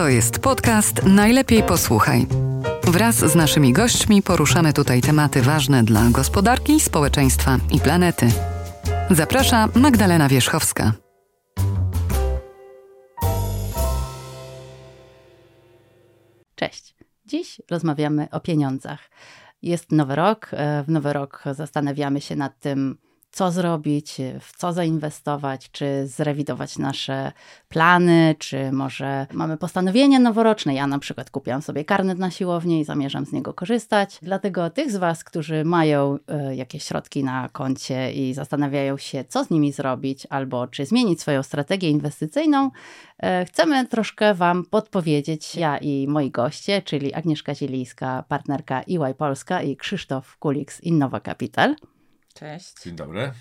To jest podcast Najlepiej Posłuchaj. Wraz z naszymi gośćmi poruszamy tutaj tematy ważne dla gospodarki, społeczeństwa i planety. Zaprasza Magdalena Wierzchowska. Cześć. Dziś rozmawiamy o pieniądzach. Jest nowy rok. W nowy rok zastanawiamy się nad tym, co zrobić, w co zainwestować, czy zrewidować nasze plany, czy może mamy postanowienie noworoczne. Ja na przykład kupiłam sobie karnet na siłownię i zamierzam z niego korzystać. Dlatego tych z Was, którzy mają y, jakieś środki na koncie i zastanawiają się, co z nimi zrobić, albo czy zmienić swoją strategię inwestycyjną, y, chcemy troszkę Wam podpowiedzieć, ja i moi goście, czyli Agnieszka Zielińska, partnerka EY Polska i Krzysztof Kulik z Innowa Capital. Cześć. Dzień dobry.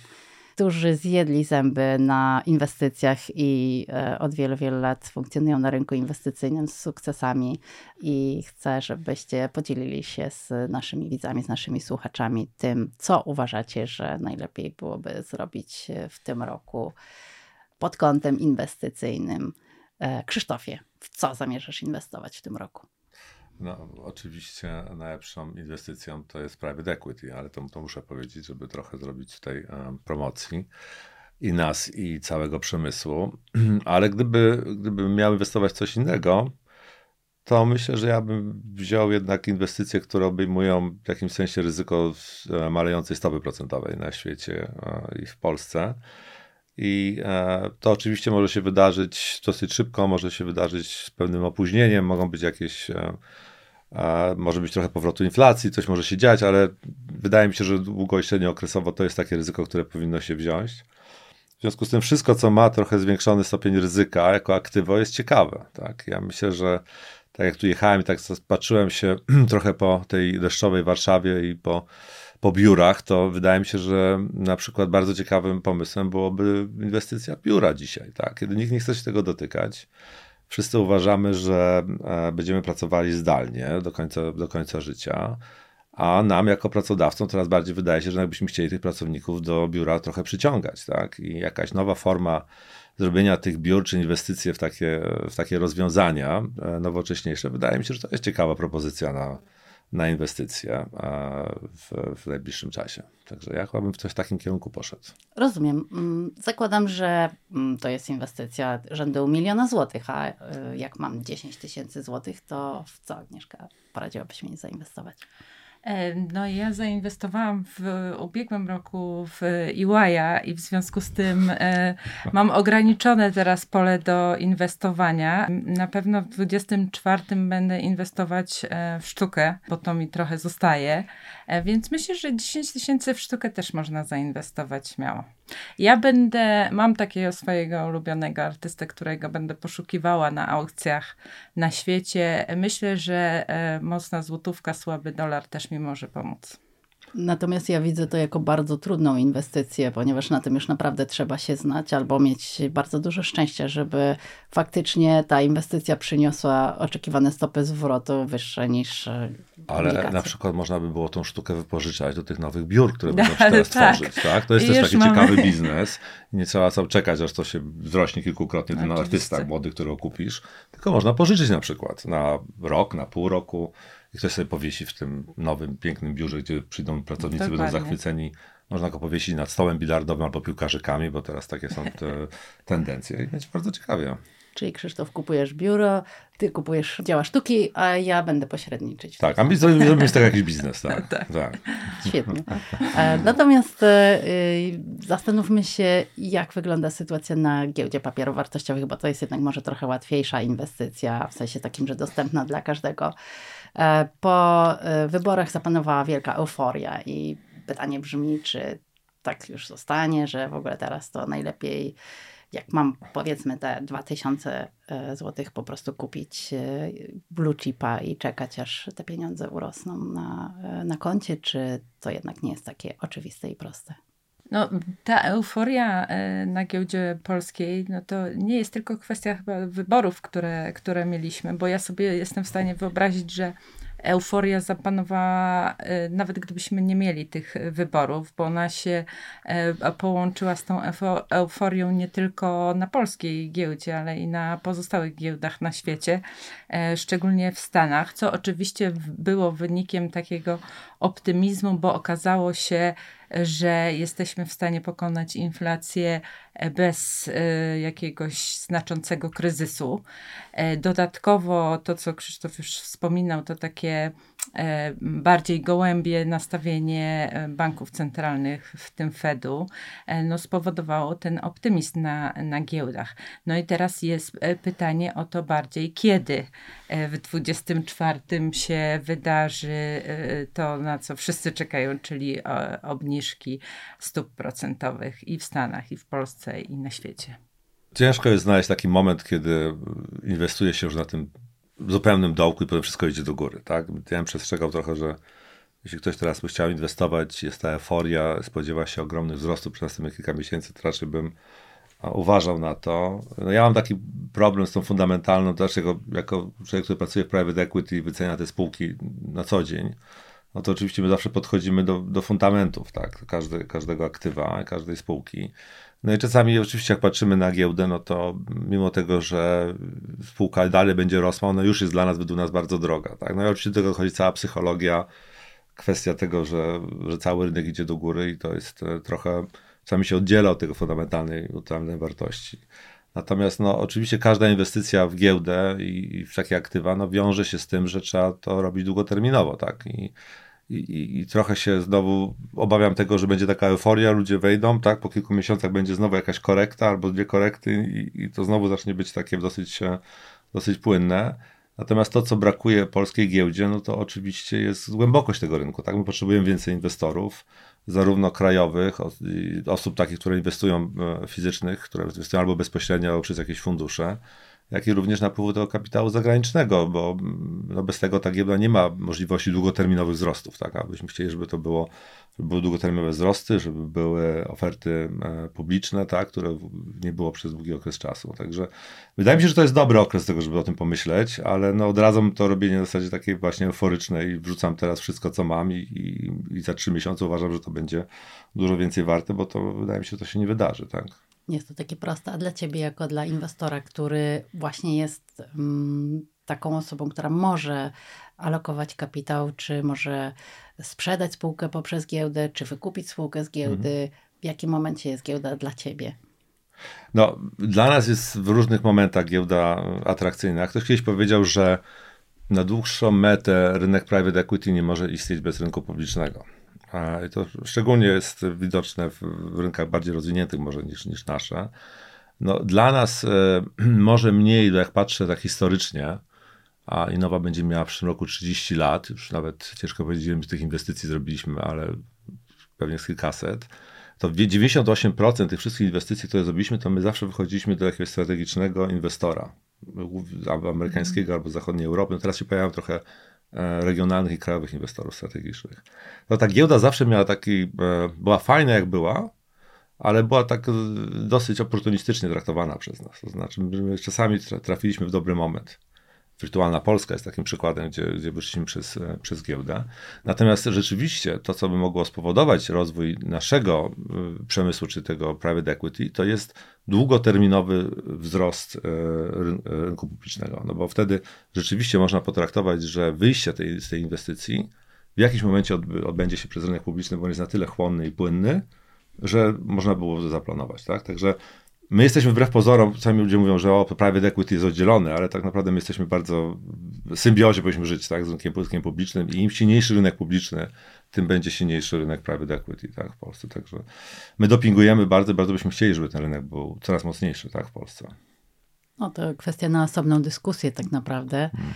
Którzy zjedli zęby na inwestycjach i e, od wielu, wielu lat funkcjonują na rynku inwestycyjnym z sukcesami. I chcę, żebyście podzielili się z naszymi widzami, z naszymi słuchaczami tym, co uważacie, że najlepiej byłoby zrobić w tym roku pod kątem inwestycyjnym. E, Krzysztofie, w co zamierzasz inwestować w tym roku? No, oczywiście najlepszą inwestycją to jest private equity, ale to, to muszę powiedzieć, żeby trochę zrobić tutaj um, promocji i nas, i całego przemysłu. Ale gdyby, gdybym miał inwestować w coś innego, to myślę, że ja bym wziął jednak inwestycje, które obejmują w jakimś sensie ryzyko e, malejącej stopy procentowej na świecie e, i w Polsce. I to oczywiście może się wydarzyć dosyć szybko, może się wydarzyć z pewnym opóźnieniem, mogą być jakieś może być trochę powrotu inflacji, coś może się dziać, ale wydaje mi się, że długo i średniookresowo to jest takie ryzyko, które powinno się wziąć. W związku z tym wszystko, co ma trochę zwiększony stopień ryzyka jako aktywo jest ciekawe. Tak? Ja myślę, że tak jak tu jechałem i tak patrzyłem się trochę po tej deszczowej Warszawie i po, po biurach, to wydaje mi się, że na przykład bardzo ciekawym pomysłem byłoby inwestycja biura dzisiaj. Tak? Kiedy nikt nie chce się tego dotykać, wszyscy uważamy, że e, będziemy pracowali zdalnie do końca, do końca życia. A nam, jako pracodawcom, coraz bardziej wydaje się, że jakbyśmy chcieli tych pracowników do biura trochę przyciągać, tak? I jakaś nowa forma zrobienia tych biur, czy inwestycje w takie, w takie rozwiązania e, nowocześniejsze, wydaje mi się, że to jest ciekawa propozycja na, na inwestycje w, w najbliższym czasie. Także ja chyba bym w coś w takim kierunku poszedł. Rozumiem. Mm, zakładam, że mm, to jest inwestycja rzędu miliona złotych, a y, jak mam 10 tysięcy złotych, to w co Agnieszka poradziłabyś mi zainwestować? E, no ja zainwestowałam w ubiegłym roku w EY'a i w związku z tym e, mam ograniczone teraz pole do inwestowania. Na pewno w 24 będę inwestować e, w sztukę, bo to mi trochę zostaje. E, więc myślę, że 10 tysięcy w sztukę też można zainwestować śmiało. Ja będę, mam takiego swojego ulubionego artystę, którego będę poszukiwała na aukcjach na świecie. Myślę, że e, mocna złotówka, słaby dolar też mi może pomóc. Natomiast ja widzę to jako bardzo trudną inwestycję, ponieważ na tym już naprawdę trzeba się znać albo mieć bardzo dużo szczęścia, żeby faktycznie ta inwestycja przyniosła oczekiwane stopy zwrotu wyższe niż. E, Ale na przykład można by było tą sztukę wypożyczać do tych nowych biur, które będą się teraz tak. tworzyć. Tak? To jest też taki mamy... ciekawy biznes. Nie trzeba sam czekać, aż to się wzrośnie kilkukrotnie ten artysta młody, którego kupisz, tylko można pożyczyć na przykład na rok, na pół roku i ktoś sobie powiesi w tym nowym, pięknym biurze, gdzie przyjdą pracownicy, Dokładnie. będą zachwyceni. Można go powiesić nad stołem bilardowym albo piłkarzykami, bo teraz takie są te tendencje i będzie bardzo ciekawie. Czyli Krzysztof, kupujesz biuro, ty kupujesz dzieła sztuki, a ja będę pośredniczyć. Tak, a my zrobimy z tego jakiś biznes, tak. tak. tak. Świetnie. E, natomiast e, zastanówmy się, jak wygląda sytuacja na giełdzie papierów wartościowych, bo to jest jednak może trochę łatwiejsza inwestycja, w sensie takim, że dostępna dla każdego. E, po wyborach zapanowała wielka euforia i pytanie brzmi, czy tak już zostanie, że w ogóle teraz to najlepiej, jak mam powiedzmy te 2000 e, zł, po prostu kupić blue chipa i czekać, aż te pieniądze urosną na, na koncie, czy to jednak nie jest takie oczywiste i proste? No, ta euforia na giełdzie polskiej, no to nie jest tylko kwestia chyba wyborów, które, które mieliśmy, bo ja sobie jestem w stanie wyobrazić, że euforia zapanowała, e, nawet gdybyśmy nie mieli tych wyborów, bo ona się e, połączyła z tą euforią nie tylko na polskiej giełdzie, ale i na pozostałych giełdach na świecie, e, szczególnie w Stanach, co oczywiście było wynikiem takiego optymizmu, bo okazało się, że jesteśmy w stanie pokonać inflację bez e, jakiegoś znaczącego kryzysu. E, dodatkowo to, co Krzysztof już wspominał, to takie e, bardziej gołębie nastawienie banków centralnych, w tym Fedu, no spowodowało ten optymizm na, na giełdach. No i teraz jest pytanie o to bardziej, kiedy w 24 się wydarzy to, na co wszyscy czekają, czyli obniżki stóp procentowych i w Stanach, i w Polsce i na świecie. Ciężko jest znaleźć taki moment, kiedy inwestuje się już na tym zupełnym dołku i potem wszystko idzie do góry. Tak? Ja bym przestrzegał trochę, że jeśli ktoś teraz by chciał inwestować, jest ta euforia, spodziewa się ogromnych wzrostów przez następne kilka miesięcy, to raczej bym uważał na to. No ja mam taki problem z tą fundamentalną, dlaczego jako człowiek, który pracuje w private equity i wycenia te spółki na co dzień, no to oczywiście my zawsze podchodzimy do, do fundamentów, tak, Każdy, każdego aktywa, każdej spółki. No i czasami oczywiście jak patrzymy na giełdę, no to mimo tego, że spółka dalej będzie rosła, ona już jest dla nas, według nas bardzo droga. Tak? No i oczywiście do tego chodzi cała psychologia, kwestia tego, że, że cały rynek idzie do góry i to jest e, trochę, czasami się oddziela od tego fundamentalnej, utrwalonej wartości. Natomiast no, oczywiście każda inwestycja w giełdę i, i w takie aktywa no, wiąże się z tym, że trzeba to robić długoterminowo. Tak? I i, i, trochę się znowu obawiam tego, że będzie taka euforia, ludzie wejdą, tak, po kilku miesiącach będzie znowu jakaś korekta albo dwie korekty i, i to znowu zacznie być takie dosyć, dosyć płynne. Natomiast to, co brakuje polskiej giełdzie, no to oczywiście jest głębokość tego rynku. Tak? My potrzebujemy więcej inwestorów, zarówno krajowych, osób takich, które inwestują e, fizycznych, które inwestują albo bezpośrednio, albo przez jakieś fundusze jak i również napływu tego kapitału zagranicznego, bo no bez tego ta giełda nie ma możliwości długoterminowych wzrostów. Tak? Abyśmy chcieli, żeby to było, żeby były długoterminowe wzrosty, żeby były oferty e, publiczne, tak? które nie było przez długi okres czasu. Także wydaje mi się, że to jest dobry okres tego, żeby o tym pomyśleć, ale no odradzam to robienie na zasadzie takiej właśnie euforycznej wrzucam teraz wszystko, co mam i, i, i za trzy miesiące uważam, że to będzie dużo więcej warte, bo to wydaje mi się, że to się nie wydarzy. Tak? Nie jest to takie proste, a dla ciebie, jako dla inwestora, który właśnie jest mm, taką osobą, która może alokować kapitał, czy może sprzedać spółkę poprzez giełdę, czy wykupić spółkę z giełdy, mhm. w jakim momencie jest giełda dla ciebie? No, dla nas jest w różnych momentach giełda atrakcyjna. Ktoś kiedyś powiedział, że na dłuższą metę rynek private equity nie może istnieć bez rynku publicznego. I to szczególnie jest widoczne w rynkach bardziej rozwiniętych może niż, niż nasze. No, dla nas e, może mniej, jak patrzę tak historycznie, a Innowa będzie miała w przyszłym roku 30 lat, już nawet ciężko powiedzieć, ile tych inwestycji zrobiliśmy, ale pewnie z kilkaset, to 98% tych wszystkich inwestycji, które zrobiliśmy, to my zawsze wychodziliśmy do jakiegoś strategicznego inwestora, albo amerykańskiego, albo zachodniej Europy. No teraz się pojawiają trochę regionalnych i krajowych inwestorów strategicznych. No ta giełda zawsze miała taki, e, była fajna jak była, ale była tak dosyć oportunistycznie traktowana przez nas. To znaczy, my czasami trafiliśmy w dobry moment. Wirtualna Polska jest takim przykładem, gdzie, gdzie wyszliśmy przez, e, przez giełdę. Natomiast rzeczywiście to, co by mogło spowodować rozwój naszego e, przemysłu, czy tego private equity, to jest długoterminowy wzrost e, rynku publicznego. No bo wtedy rzeczywiście można potraktować, że wyjście tej, z tej inwestycji w jakimś momencie odbędzie się przez rynek publiczny, bo on jest na tyle chłonny i płynny, że można było zaplanować. Tak? Także My jesteśmy wbrew pozorom, czasami ludzie mówią, że o, private equity jest oddzielone, ale tak naprawdę my jesteśmy bardzo w symbiozie powinniśmy żyć tak, z rynkiem, rynkiem publicznym i im silniejszy rynek publiczny, tym będzie silniejszy rynek private equity tak, w Polsce. Także my dopingujemy bardzo, bardzo byśmy chcieli, żeby ten rynek był coraz mocniejszy tak, w Polsce. No to kwestia na osobną dyskusję tak naprawdę. Hmm.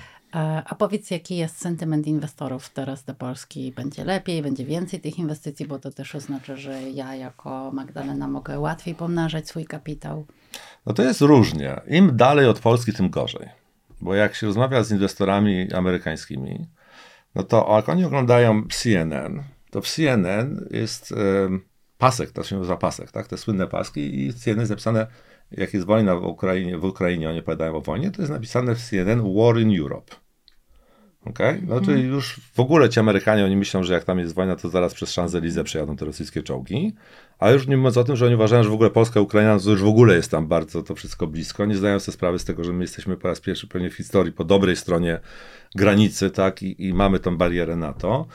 A powiedz, jaki jest sentyment inwestorów teraz do Polski? Będzie lepiej, będzie więcej tych inwestycji, bo to też oznacza, że ja jako Magdalena mogę łatwiej pomnażać swój kapitał. No to jest różnie. Im dalej od Polski, tym gorzej. Bo jak się rozmawia z inwestorami amerykańskimi, no to jak oni oglądają CNN, to w CNN jest pasek, to się nazywa pasek, tak? te słynne paski i CNN jest napisane, jak jest wojna w Ukrainie, w Ukrainie, oni opowiadają o wojnie, to jest napisane w CNN War in Europe. Okay? No, czyli mhm. już w ogóle ci Amerykanie, oni myślą, że jak tam jest wojna, to zaraz przez Champs-Élysées przejadą te rosyjskie czołgi. Ale już nie mówiąc o tym, że oni uważają, że w ogóle Polska, Ukraina, to już w ogóle jest tam bardzo to wszystko blisko. Nie zdają sobie sprawy z tego, że my jesteśmy po raz pierwszy pewnie w historii po dobrej stronie granicy, tak, i, i mamy tą barierę NATO.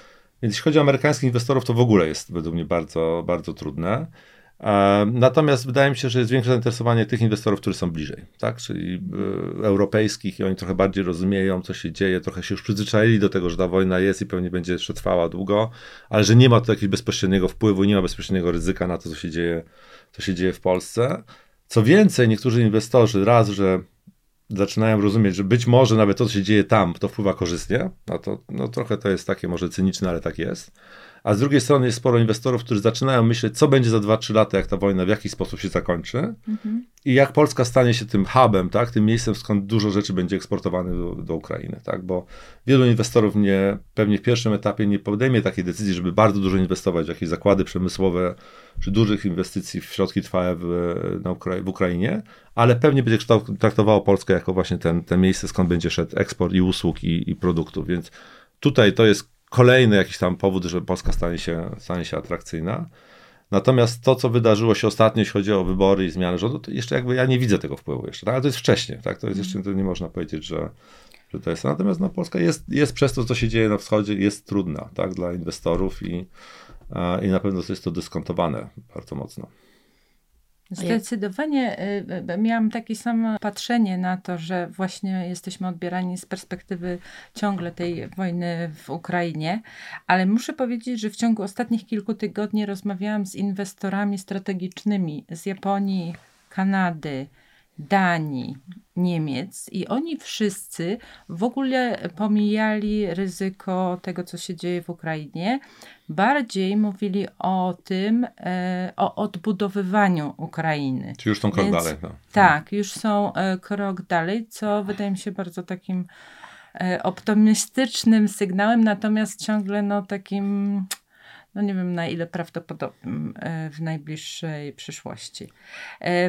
Więc jeśli chodzi o amerykańskich inwestorów, to w ogóle jest według mnie bardzo, bardzo trudne. Natomiast wydaje mi się, że jest większe zainteresowanie tych inwestorów, którzy są bliżej, tak? czyli y, europejskich i oni trochę bardziej rozumieją, co się dzieje, trochę się już przyzwyczaili do tego, że ta wojna jest i pewnie będzie jeszcze trwała długo, ale że nie ma tu jakiegoś bezpośredniego wpływu, nie ma bezpośredniego ryzyka na to, co się dzieje, co się dzieje w Polsce. Co więcej, niektórzy inwestorzy raz, że zaczynają rozumieć, że być może nawet to, co się dzieje tam, to wpływa korzystnie, no to no trochę to jest takie może cyniczne, ale tak jest a z drugiej strony jest sporo inwestorów, którzy zaczynają myśleć, co będzie za 2-3 lata, jak ta wojna w jaki sposób się zakończy. Mhm. i jak Polska stanie się tym hubem, tak, tym miejscem, skąd dużo rzeczy będzie eksportowane do, do Ukrainy, tak, bo wielu inwestorów nie, pewnie w pierwszym etapie nie podejmie takiej decyzji, żeby bardzo dużo inwestować w jakieś zakłady przemysłowe, czy dużych inwestycji w środki trwałe w, na Ukra w Ukrainie, ale pewnie będzie traktowało Polskę jako właśnie ten, ten miejsce, skąd będzie szedł eksport i usług i, i produktów, więc tutaj to jest kolejny jakiś tam powód, że Polska stanie się, stanie się atrakcyjna. Natomiast to, co wydarzyło się ostatnio, jeśli chodzi o wybory i zmiany rządu, to jeszcze jakby ja nie widzę tego wpływu jeszcze, tak? ale to jest wcześnie, tak? To jest jeszcze, to nie można powiedzieć, że, że to jest. Natomiast no, Polska jest, jest przez to, co się dzieje na wschodzie, jest trudna, tak? Dla inwestorów i, i na pewno jest to dyskontowane bardzo mocno. Zdecydowanie y, y, miałam takie samo patrzenie na to, że właśnie jesteśmy odbierani z perspektywy ciągle tej wojny w Ukrainie, ale muszę powiedzieć, że w ciągu ostatnich kilku tygodni rozmawiałam z inwestorami strategicznymi z Japonii, Kanady, Danii, Niemiec i oni wszyscy w ogóle pomijali ryzyko tego, co się dzieje w Ukrainie. Bardziej mówili o tym, e, o odbudowywaniu Ukrainy. Czy już są krok Więc, dalej. No. Tak, już są e, krok dalej, co wydaje mi się bardzo takim e, optymistycznym sygnałem, natomiast ciągle no takim no nie wiem na ile prawdopodobnym w najbliższej przyszłości.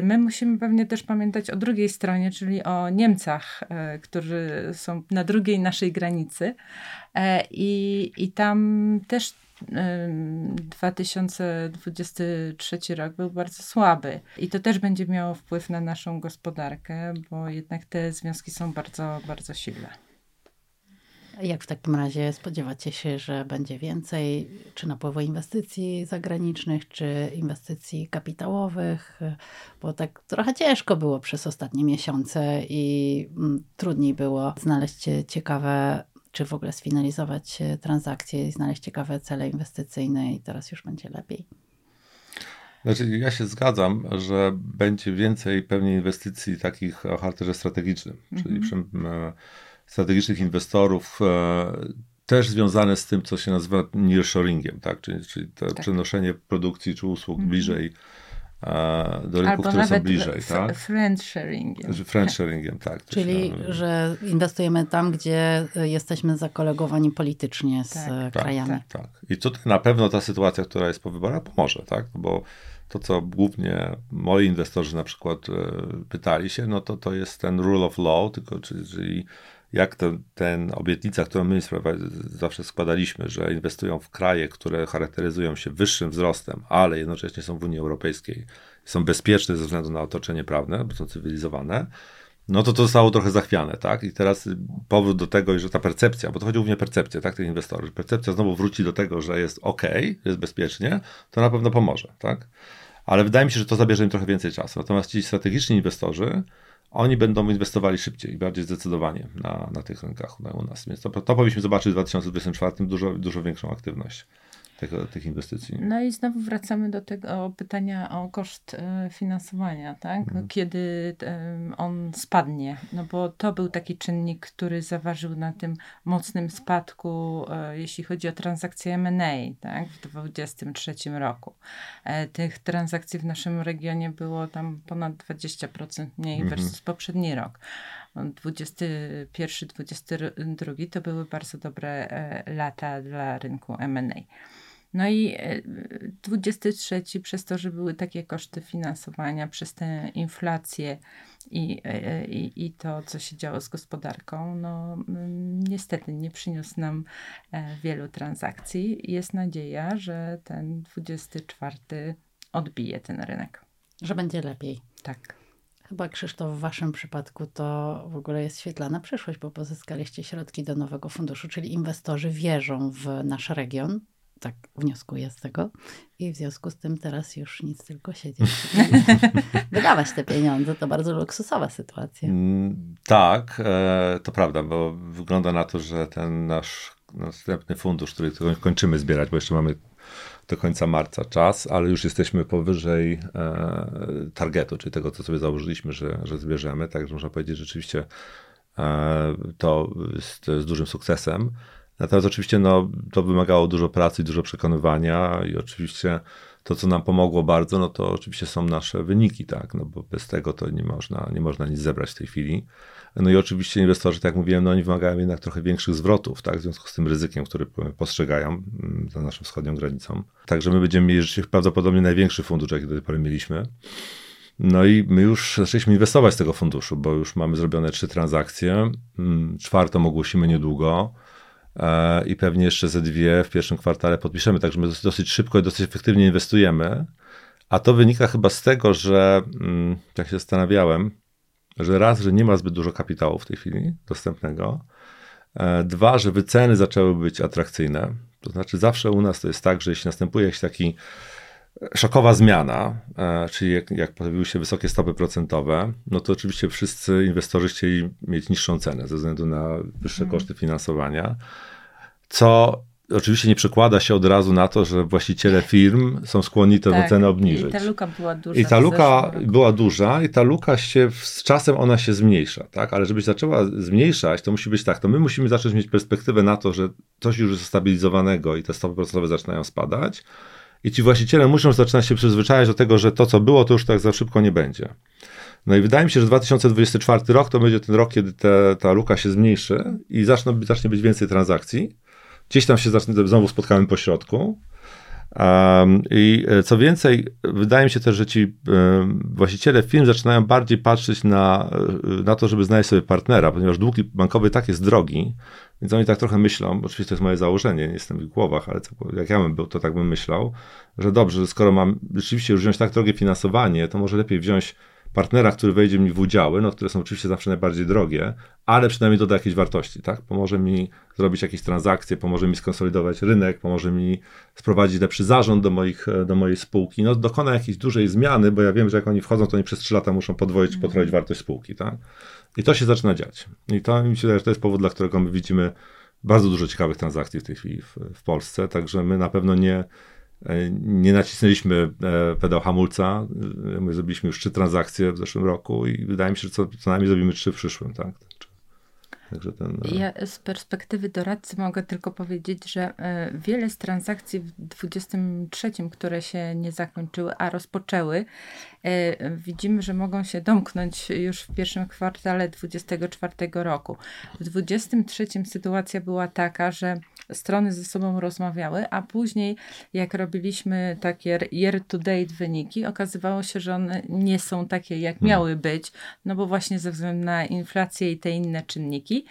My musimy pewnie też pamiętać o drugiej stronie, czyli o Niemcach, którzy są na drugiej naszej granicy i, i tam też 2023 rok był bardzo słaby i to też będzie miało wpływ na naszą gospodarkę, bo jednak te związki są bardzo, bardzo silne. Jak w takim razie spodziewacie się, że będzie więcej, czy napływu inwestycji zagranicznych, czy inwestycji kapitałowych? Bo tak trochę ciężko było przez ostatnie miesiące i mm, trudniej było znaleźć ciekawe, czy w ogóle sfinalizować transakcje i znaleźć ciekawe cele inwestycyjne, i teraz już będzie lepiej. Znaczy, ja się zgadzam, że będzie więcej pewnie inwestycji takich o charakterze strategicznym, mm -hmm. czyli mhm. przy, strategicznych inwestorów, e, też związane z tym, co się nazywa nearshoringiem, tak? czyli, czyli to tak. przenoszenie produkcji czy usług mm -hmm. bliżej e, do rynków, które są bliżej. tak? Friendsharingiem. Friendsharingiem, tak. Czyli, się... że inwestujemy tam, gdzie jesteśmy zakolegowani politycznie z tak, krajami. Tak, tak, tak. I tutaj na pewno ta sytuacja, która jest po wyborach, pomoże, tak? Bo to, co głównie moi inwestorzy na przykład e, pytali się, no to to jest ten rule of law, tylko czyli jak ten, ten obietnica, którą my zawsze składaliśmy, że inwestują w kraje, które charakteryzują się wyższym wzrostem, ale jednocześnie są w Unii Europejskiej, są bezpieczne ze względu na otoczenie prawne, bo są cywilizowane, no to to zostało trochę zachwiane, tak? I teraz powrót do tego, że ta percepcja, bo to chodzi głównie o percepcję, tak, tych inwestorów, że percepcja znowu wróci do tego, że jest ok, jest bezpiecznie, to na pewno pomoże, tak? Ale wydaje mi się, że to zabierze im trochę więcej czasu. Natomiast ci strategiczni inwestorzy, oni będą inwestowali szybciej i bardziej zdecydowanie na, na tych rynkach u nas. Więc to, to powinniśmy zobaczyć w 2024 dużo, dużo większą aktywność tego, tych inwestycji. No i znowu wracamy do tego pytania o koszt e, finansowania, tak? Mhm. Kiedy on spadnie, no bo to był taki czynnik, który zaważył na tym mocnym spadku, e, jeśli chodzi o transakcje M&A, tak? W 2023 roku. E, tych transakcji w naszym regionie było tam ponad 20% mniej mhm. versus poprzedni rok. 21-22 to były bardzo dobre lata dla rynku M&A. No i 23 przez to, że były takie koszty finansowania, przez tę inflację i, i, i to, co się działo z gospodarką, no mm, niestety nie przyniósł nam wielu transakcji. Jest nadzieja, że ten 24 odbije ten rynek. Że będzie lepiej. Tak. Chyba Krzysztof, w Waszym przypadku to w ogóle jest świetlana przyszłość, bo pozyskaliście środki do nowego funduszu, czyli inwestorzy wierzą w nasz region. Tak wnioskuję z tego. I w związku z tym teraz już nic, tylko siedzieć. Wydawać te pieniądze to bardzo luksusowa sytuacja. Mm, tak, e, to prawda, bo wygląda na to, że ten nasz następny fundusz, który kończymy zbierać, bo jeszcze mamy do końca marca czas, ale już jesteśmy powyżej e, targetu, czyli tego, co sobie założyliśmy, że, że zbierzemy. Także można powiedzieć, że rzeczywiście e, to jest, z dużym sukcesem. Natomiast oczywiście no, to wymagało dużo pracy, dużo przekonywania i oczywiście to, co nam pomogło bardzo, no to oczywiście są nasze wyniki, tak, no bo bez tego to nie można, nie można nic zebrać w tej chwili. No i oczywiście inwestorzy, tak jak mówiłem, no oni wymagają jednak trochę większych zwrotów, tak, w związku z tym ryzykiem, który postrzegają za naszą wschodnią granicą. Także my będziemy mieli rzeczywiście prawdopodobnie największy fundusz, jaki do tej pory mieliśmy. No i my już zaczęliśmy inwestować z tego funduszu, bo już mamy zrobione trzy transakcje. Mm, czwartą ogłosimy niedługo i pewnie jeszcze ze dwie w pierwszym kwartale podpiszemy. Także my dosyć szybko i dosyć efektywnie inwestujemy. A to wynika chyba z tego, że mm, jak się zastanawiałem, że raz, że nie ma zbyt dużo kapitału w tej chwili dostępnego. E, dwa, że wyceny zaczęły być atrakcyjne. To znaczy, zawsze u nas to jest tak, że jeśli następuje jakiś taki szokowa zmiana, e, czyli jak, jak pojawiły się wysokie stopy procentowe, no to oczywiście wszyscy inwestorzy chcieli mieć niższą cenę ze względu na wyższe mhm. koszty finansowania, co oczywiście nie przekłada się od razu na to, że właściciele firm są skłonni tę tak, cenę obniżyć. I ta luka była duża. I ta luka była duża i ta luka się z czasem ona się zmniejsza, tak? Ale żebyś zaczęła zmniejszać, to musi być tak, to my musimy zacząć mieć perspektywę na to, że coś już jest stabilizowanego i te stopy procentowe zaczynają spadać. I ci właściciele muszą zaczynać się przyzwyczajać do tego, że to, co było, to już tak za szybko nie będzie. No i wydaje mi się, że 2024 rok to będzie ten rok, kiedy te, ta luka się zmniejszy i zacznie, zacznie być więcej transakcji. Gdzieś tam się znowu spotkałem po środku. Um, I e, co więcej, wydaje mi się też, że ci um, właściciele firm zaczynają bardziej patrzeć na, e, na to, żeby znaleźć sobie partnera, ponieważ dług bankowy tak jest drogi, więc oni tak trochę myślą, oczywiście to jest moje założenie, nie jestem w głowach, ale co, jak ja bym był, to tak bym myślał, że dobrze, że skoro mam rzeczywiście już wziąć tak drogie finansowanie, to może lepiej wziąć partnera, który wejdzie mi w udziały, no, które są oczywiście zawsze najbardziej drogie, ale przynajmniej doda jakieś wartości, tak? Pomoże mi zrobić jakieś transakcje, pomoże mi skonsolidować rynek, pomoże mi sprowadzić lepszy zarząd do, moich, do mojej spółki, no dokona jakiejś dużej zmiany, bo ja wiem, że jak oni wchodzą, to oni przez 3 lata muszą podwoić mhm. potroić wartość spółki, tak? I to się zaczyna dziać. I to mi się wydaje, że to jest powód, dla którego my widzimy bardzo dużo ciekawych transakcji w tej chwili w, w Polsce, także my na pewno nie E, nie nacisnęliśmy e, pedał hamulca. E, my zrobiliśmy już trzy transakcje w zeszłym roku i wydaje mi się, że co, co najmniej zrobimy trzy w przyszłym. Tak? Także ten, ja z perspektywy doradcy mogę tylko powiedzieć, że wiele z transakcji w 23, które się nie zakończyły, a rozpoczęły, widzimy, że mogą się domknąć już w pierwszym kwartale 24 roku. W 23 sytuacja była taka, że strony ze sobą rozmawiały, a później jak robiliśmy takie year-to-date wyniki, okazywało się, że one nie są takie, jak hmm. miały być, no bo właśnie ze względu na inflację i te inne czynniki.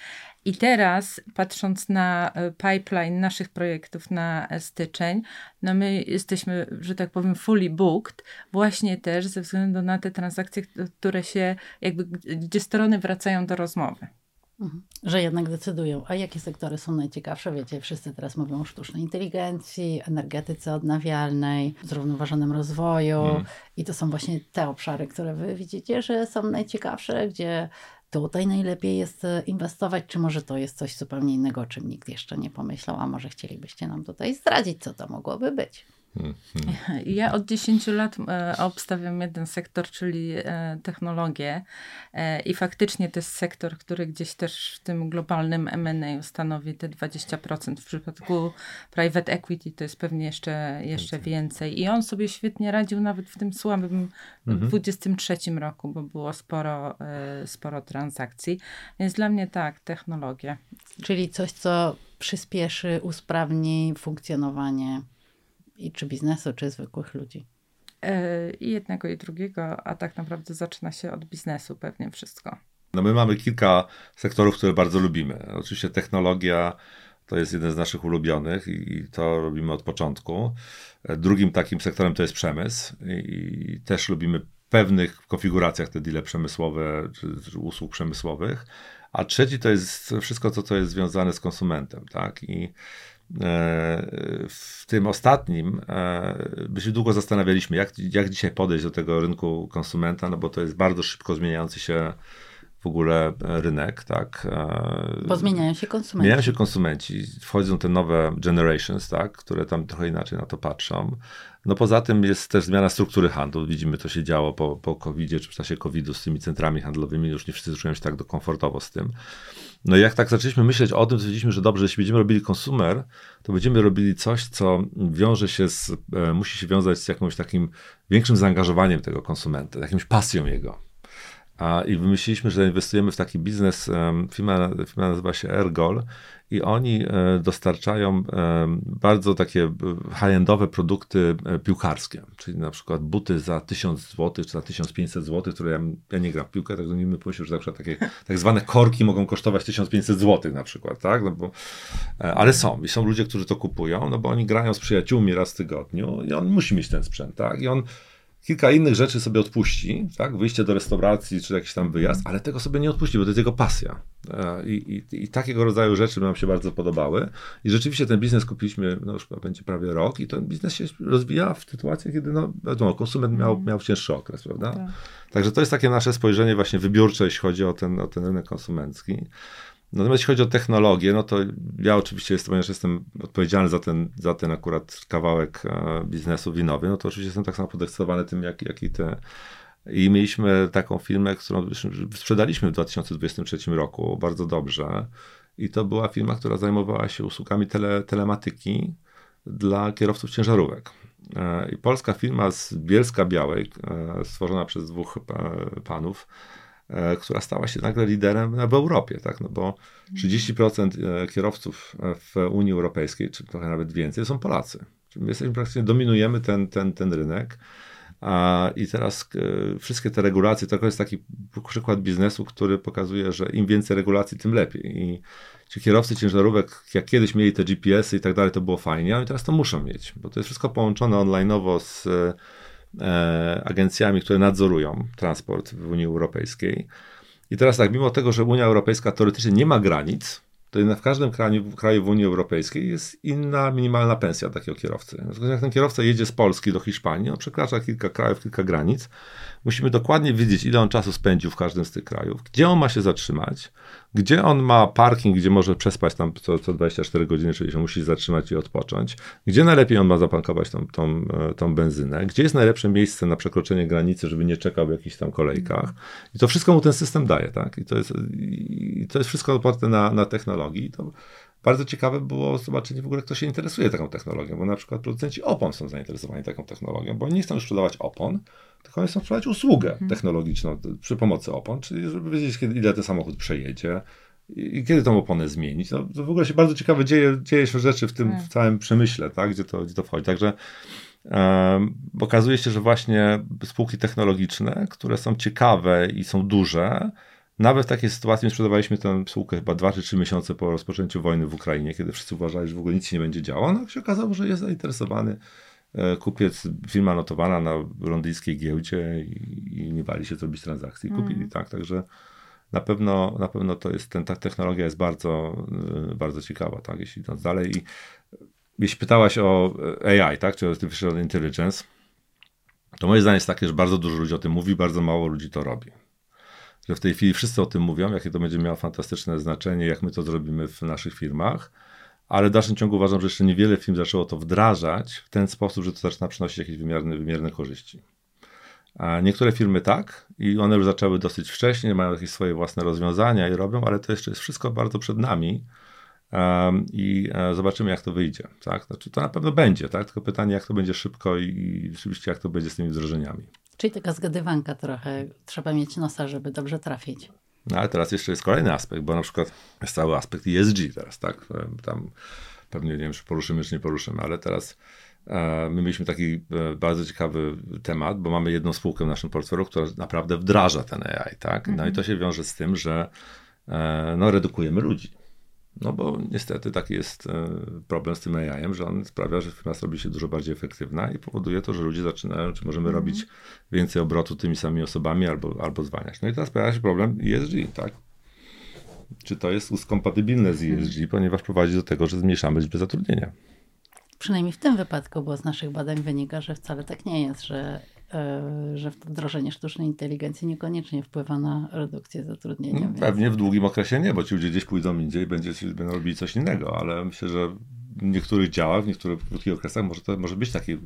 I teraz, patrząc na e, pipeline naszych projektów na styczeń, no my jesteśmy, że tak powiem, fully booked, właśnie też ze względu na te transakcje, które się, jakby, gdzie strony wracają do rozmowy. Mhm. Że jednak decydują. A jakie sektory są najciekawsze? Wiecie, wszyscy teraz mówią o sztucznej inteligencji, energetyce odnawialnej, zrównoważonym rozwoju. Mhm. I to są właśnie te obszary, które wy widzicie, że są najciekawsze, gdzie tutaj najlepiej jest e, inwestować, czy może to jest coś zupełnie innego, o czym nikt jeszcze nie pomyślał, a może chcielibyście nam tutaj zdradzić, co to mogłoby być? Ja od 10 lat e, obstawiam jeden sektor, czyli e, technologię e, i faktycznie to jest sektor, który gdzieś też w tym globalnym M&A stanowi te 20%. W przypadku private equity to jest pewnie jeszcze, jeszcze więcej. I on sobie świetnie radził nawet w tym słabym mhm. 23 roku, bo było sporo, sporo transakcji. Więc dla mnie tak, technologia. Czyli coś, co przyspieszy, usprawni funkcjonowanie I czy biznesu, czy zwykłych ludzi? E, I jednego, i drugiego, a tak naprawdę zaczyna się od biznesu pewnie wszystko. No my mamy kilka sektorów, które bardzo lubimy. Oczywiście technologia to jest jeden z naszych ulubionych i to robimy od początku. Drugim takim sektorem to jest przemysł i też lubimy w pewnych konfiguracjach te deale przemysłowe czy, usług przemysłowych. A trzeci to jest wszystko to, co jest związane z konsumentem, tak? I e, w tym ostatnim by e, się długo zastanawialiśmy, jak, jak dzisiaj podejść do tego rynku konsumenta, no bo to jest bardzo szybko zmieniający się w ogóle rynek, tak. E, Bo zmieniają się konsumenci. Zmieniają się konsumenci, wchodzą te nowe generations, tak, które tam trochę inaczej na to patrzą. No poza tym jest też zmiana struktury handlu. Widzimy, to się działo po, po COVID-zie, czy w czasie COVID-u z tymi centrami handlowymi. Już nie wszyscy czują się tak do komfortowo z tym. No i jak tak zaczęliśmy myśleć o tym, to stwierdziliśmy, że dobrze, jeśli będziemy robili konsumer, to będziemy robili coś, co wiąże się z, e, musi się wiązać z jakimś takim większym zaangażowaniem tego konsumenta, jakimś pasją jego. A, I wymyśliliśmy, że inwestujemy w taki biznes. Firma, firma nazywa się Ergol i oni e, dostarczają bardzo takie e, high-endowe produkty e, piłkarskie, czyli na przykład buty za 1000 zł czy za 1500 zł, które ja, ja nie gram w piłkę, tak nie pomyślał, że na przykład takie tak zwane korki mogą kosztować 1500 zł na przykład, tak? No bo, ale są i są ludzie, którzy to kupują, no bo oni grają z przyjaciółmi raz w tygodniu i on musi mieć ten sprzęt, tak? I on kilka innych rzeczy sobie odpuści, tak? Wyjście do restauracji czy jakiś tam wyjazd, ale tego sobie nie odpuści, bo to jest jego pasja. E, I, i, i takiego rodzaju rzeczy nam się bardzo podobały. I rzeczywiście ten biznes kupiliśmy, no już będzie prawie rok, i ten biznes się rozwija w sytuacji, kiedy no, wiadomo, konsument miał, mhm. miał cięższy okres, prawda? Tak. Także to jest takie nasze spojrzenie właśnie wybiórcze, jeśli chodzi o ten, o ten rynek konsumencki. Natomiast jeśli chodzi o technologię, no to ja oczywiście jestem, ponieważ jestem odpowiedzialny za ten, za ten akurat kawałek e, biznesu winowy, no to oczywiście jestem tak samo podekscytowany tym, jak, jak i te. I mieliśmy taką firmę, którą sprzedaliśmy w 2023 roku bardzo dobrze. I to była firma, która zajmowała się usługami tele, telematyki dla kierowców ciężarówek. E, I polska firma z Bielska Białej, e, stworzona przez dwóch panów, która stała się nagle liderem w Europie, tak? no bo 30% e, kierowców w Unii Europejskiej, czy trochę nawet więcej, są Polacy. My jesteśmy praktycznie, dominujemy ten, ten, ten rynek. A, I teraz e, wszystkie te regulacje, to jest taki przykład biznesu, który pokazuje, że im więcej regulacji, tym lepiej. I ci kierowcy ciężarówek, jak kiedyś mieli te GPS-y i tak dalej, to było fajnie, a teraz to muszą mieć, bo to jest wszystko połączone online'owo z E, agencjami, które nadzorują transport w Unii Europejskiej. I teraz tak, mimo tego, że Unia Europejska teoretycznie nie ma granic, to w każdym kraju, kraju w Unii Europejskiej jest inna minimalna pensja takiego kierowcy. Jak ten kierowca jedzie z Polski do Hiszpanii, on przekracza kilka krajów, kilka granic, musimy dokładnie wiedzieć, ile on czasu spędził w każdym z tych krajów, gdzie on ma się zatrzymać, gdzie on ma parking, gdzie może przespać tam co, co 24 godziny, czyli się musi zatrzymać i odpocząć, gdzie najlepiej on ma zapankować tą, tą, e, tą benzynę, gdzie jest najlepsze miejsce na przekroczenie granicy, żeby nie czekał w jakichś tam kolejkach. I to wszystko mu ten system daje, tak? I to jest, i to jest wszystko oparte na, na technologii. I to bardzo ciekawe było zobaczenie w ogóle, kto się interesuje taką technologią, bo na przykład producenci opon są zainteresowani taką technologią, bo oni nie chcą już sprzedawać opon, tylko oni chcą sprzedawać usługę hmm. technologiczną przy pomocy opon, czyli żeby wiedzieć, kiedy, ile ten samochód przejedzie i, kiedy tą oponę zmienić. No, to w ogóle się bardzo ciekawe dzieje, dzieje się rzeczy w tym hmm. w całym przemyśle, tak, gdzie, to, gdzie to wchodzi. Także um, okazuje się, że właśnie spółki technologiczne, które są ciekawe i są duże, nawet w takiej sytuacji my sprzedawaliśmy tę spółkę chyba 2 czy 3 miesiące po rozpoczęciu wojny w Ukrainie, kiedy wszyscy uważali, że w ogóle nic się nie będzie działo. No się okazało, że jest zainteresowany e, kupiec, firma notowana na londyńskiej giełdzie i, i nie bali się zrobić transakcji. Kupili, mm. tak, także na pewno, na pewno to jest, ten, ta technologia jest bardzo, e, bardzo ciekawa, tak, jeśli idąc dalej. I jeśli pytałaś o AI, tak, czy Artificial Intelligence, to moje zdanie jest takie, że bardzo dużo ludzi o tym mówi, bardzo mało ludzi to robi że w tej chwili wszyscy o tym mówią, jakie to będzie miało fantastyczne znaczenie, jak my to zrobimy w naszych firmach, ale w dalszym ciągu uważam, że jeszcze niewiele firm zaczęło to wdrażać w ten sposób, że to zaczyna przynosić jakieś wymierne, wymierne korzyści. A niektóre firmy tak i one już zaczęły dosyć wcześnie, mają jakieś swoje własne rozwiązania i robią, ale to jeszcze jest wszystko bardzo przed nami um, i e, zobaczymy, jak to wyjdzie. Tak? Znaczy, to na pewno będzie, tak? tylko pytanie, jak to będzie szybko i, i rzeczywiście, jak to będzie z tymi wdrożeniami. Czyli taka zgadywanka trochę. Trzeba mieć nosa, żeby dobrze trafić. No ale teraz jeszcze jest kolejny aspekt, bo na przykład jest cały aspekt ESG teraz, tak? Tam pewnie nie wiem, czy poruszymy, czy nie poruszymy, ale teraz E, my mieliśmy taki e, bardzo ciekawy temat, bo mamy jedną spółkę w naszym portfelu, która naprawdę wdraża ten AI, tak? No i to się wiąże z tym, że e, no, redukujemy ludzi. No bo niestety taki jest problem z tym AI-em, że on sprawia, że firma robi się dużo bardziej efektywna i powoduje to, że ludzie zaczynają, czy możemy mhm. robić więcej obrotu tymi samymi osobami albo, albo zwalniać. No i teraz pojawia się problem ESG, tak? Czy to jest uskompatybilne z ESG, ponieważ prowadzi do tego, że zmniejszamy liczbę zatrudnienia. Przynajmniej w tym wypadku, bo z naszych badań wynika, że wcale tak nie jest, że, że wdrożenie sztucznej inteligencji niekoniecznie wpływa na redukcję zatrudnienia. No, pewnie w długim okresie nie, bo ci ludzie gdzieś pójdą indziej i będzie, będą robili coś innego, ale myślę, że w niektórych działach, w niektórych krótkich okresach może to może być taki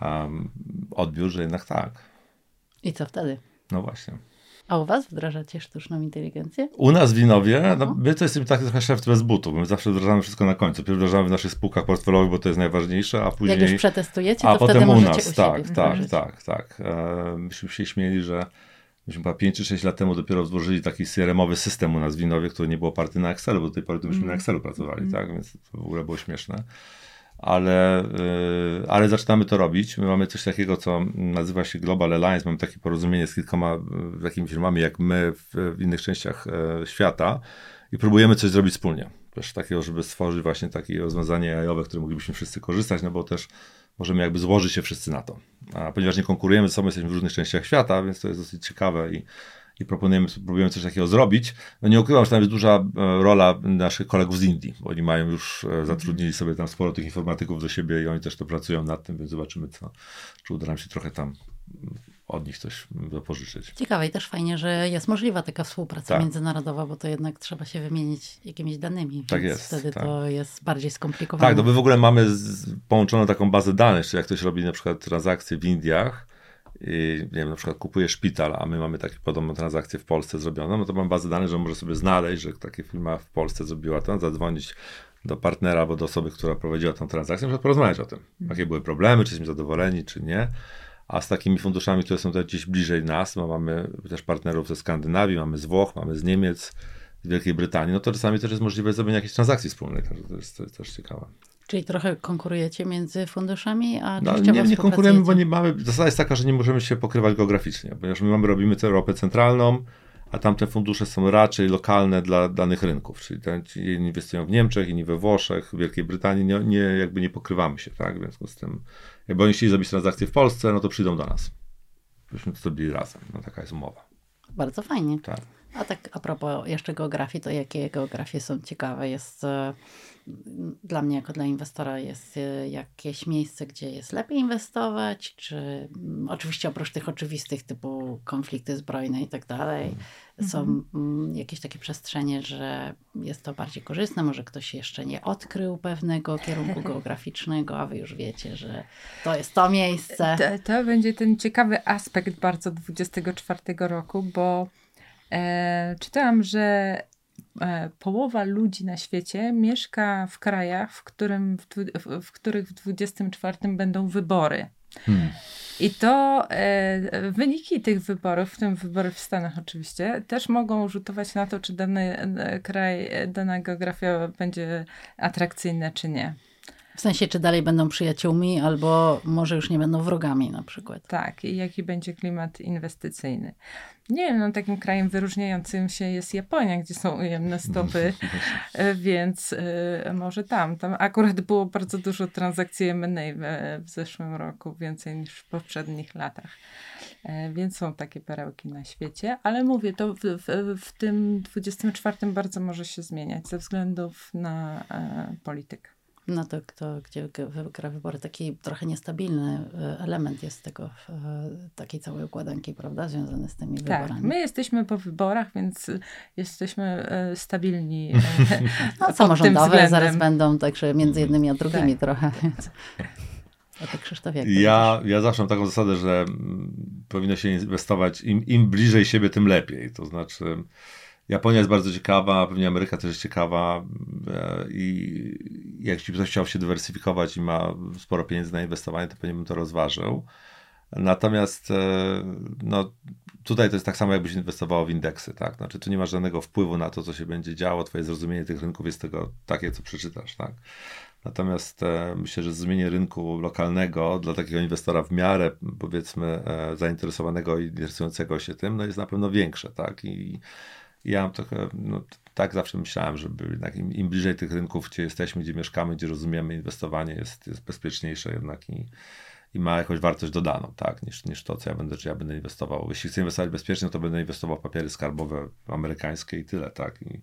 um, odbiór, że jednak tak. I co wtedy? No właśnie. A u was wdrażacie sztuczną inteligencję? U nas w Winowie, no, my to jesteśmy taki trochę szef bez butu, bo my zawsze wdrażamy wszystko na końcu. Pierwszy wdrażamy w naszych spółkach portfelowych, bo to jest najważniejsze, a później... Jak już przetestujecie, a to potem u nas, u tak, tak, tak, tak. E, myśmy się śmieli, że myśmy chyba 5 czy 6 lat temu dopiero wdrożyli taki CRM-owy system u nas w Winowie, który nie był oparty na Excelu, bo do tej pory to myśmy mm. na Excelu pracowali, mm. tak, więc to w ogóle było śmieszne ale, y, ale zaczynamy to robić. My mamy coś takiego, co nazywa się Global Alliance. Mamy takie porozumienie z kilkoma takimi firmami jak my w, innych częściach e, świata i próbujemy coś zrobić wspólnie. Też takiego, żeby stworzyć właśnie takie rozwiązanie AI-owe, które moglibyśmy wszyscy korzystać, no bo też możemy jakby złożyć się wszyscy na to. A ponieważ nie konkurujemy ze sobą, jesteśmy w różnych częściach świata, więc to jest dosyć ciekawe i i proponujemy, próbujemy coś takiego zrobić. No nie ukrywam, że tam jest duża e, rola naszych kolegów z Indii, bo oni mają już, e, zatrudnili sobie tam sporo tych informatyków do siebie i oni też to pracują nad tym, więc zobaczymy, co, czy uda nam się trochę tam od nich coś pożyczyć. Ciekawe i też fajnie, że jest możliwa taka współpraca tak. międzynarodowa, bo to jednak trzeba się wymienić jakimiś danymi. Tak jest. Wtedy tak. to jest bardziej skomplikowane. Tak, no my w ogóle mamy z, połączoną taką bazę danych, czy jak ktoś robi na przykład transakcje w Indiach, i nie wiem, na przykład kupuje szpital, a my mamy taką podobną transakcję w Polsce zrobioną, no to mam bazę danych, że może sobie znaleźć, że taka firma w Polsce zrobiła to, zadzwonić do partnera albo do osoby, która prowadziła tę transakcję, żeby porozmawiać o tym. Mhm. Jakie były problemy, czy jesteśmy zadowoleni, czy nie. A z takimi funduszami, które są tutaj gdzieś bliżej nas, bo mamy też partnerów ze Skandynawii, mamy z Włoch, mamy z Niemiec, z Wielkiej Brytanii, no to czasami też jest możliwe zrobienie jakiejś transakcji wspólnej, także to jest, to jest też ciekawe. Czyli trochę konkurujecie między funduszami, a no, nie, nie konkurujemy, bo nie mamy. Zasada jest taka, że nie możemy się pokrywać geograficznie, ponieważ my mamy, robimy Europę centralną, a tamte fundusze są raczej lokalne dla danych rynków, czyli jedni inwestują w Niemczech, inni we Włoszech, w Wielkiej Brytanii, nie, nie, jakby nie pokrywamy się, tak? W związku z tym, jakby oni chcieli zrobić transakcję w Polsce, no to przyjdą do nas. Byśmy to zrobili razem. No taka jest umowa. Bardzo fajnie. Tak. A tak a propos jeszcze geografii, to jakie geografie są ciekawe? Jest e, dla mnie jako dla inwestora jest e, jakieś miejsce, gdzie jest lepiej inwestować, czy mm, oczywiście oprócz tych oczywistych typu konflikty zbrojne i tak dalej, są mhm. mm, jakieś takie przestrzenie, że jest to bardziej korzystne, może ktoś jeszcze nie odkrył pewnego kierunku geograficznego, a wy już wiecie, że to jest to miejsce. To, to będzie ten ciekawy aspekt bardzo 24 roku, bo E, czytałam, że e, połowa ludzi na świecie mieszka w krajach, w, którym, w, w, których w 24 będą wybory. Hmm. I to e, wyniki tych wyborów, w tym wybory w Stanach oczywiście, też mogą rzutować na to, czy dany e, kraj, dana geografia będzie atrakcyjna, czy nie. W sensie, czy dalej będą przyjaciółmi, albo może już nie będą wrogami na przykład. Tak, i jaki będzie klimat inwestycyjny. Nie wiem, no takim krajem wyróżniającym się jest Japonia, gdzie są ujemne stopy, e, więc y, może tam. Tam akurat było bardzo dużo transakcji M&A w, w zeszłym roku, więcej niż w poprzednich latach. E, więc są takie perełki na świecie, ale mówię, to w, w, w tym 24 bardzo może się zmieniać ze względów na e, politykę. No to kto, gdzie wygra wybory, taki trochę niestabilny e, element jest tego, e, takiej całej układanki, prawda, związany z tymi tak, wyborami. my jesteśmy po wyborach, więc jesteśmy e, stabilni. no samorządowe zaraz będą, także między jednymi a drugimi tak. trochę. A ty Krzysztof, jak ja, ja zawsze mam taką zasadę, że mm, powinno się inwestować, im, im bliżej siebie, tym lepiej. To znaczy Japonia jest bardzo ciekawa, pewnie Ameryka też jest ciekawa i jak ktoś chciał się dywersyfikować i ma sporo pieniędzy na inwestowanie, to pewnie bym to rozważył. Natomiast no, tutaj to jest tak samo, jakbyś inwestował w indeksy, tak? Znaczy, tu nie masz żadnego wpływu na to, co się będzie działo, twoje zrozumienie tych rynków jest tego takie, co przeczytasz, tak? Natomiast e, myślę, że zrozumienie rynku lokalnego dla takiego inwestora w miarę, powiedzmy, e, zainteresowanego i interesującego się tym, no jest na pewno większe, tak? I, ja trochę, no, tak zawsze myślałem, żeby jednak im, im, bliżej tych rynków, gdzie jesteśmy, gdzie mieszkamy, gdzie rozumiemy inwestowanie, jest, jest bezpieczniejsze jednak i, i ma jakąś wartość dodaną, tak, niż, niż to, co ja będę, czy ja będę inwestował. Jeśli chcę inwestować bezpiecznie, to będę inwestował w papiery skarbowe amerykańskie i tyle, tak. I,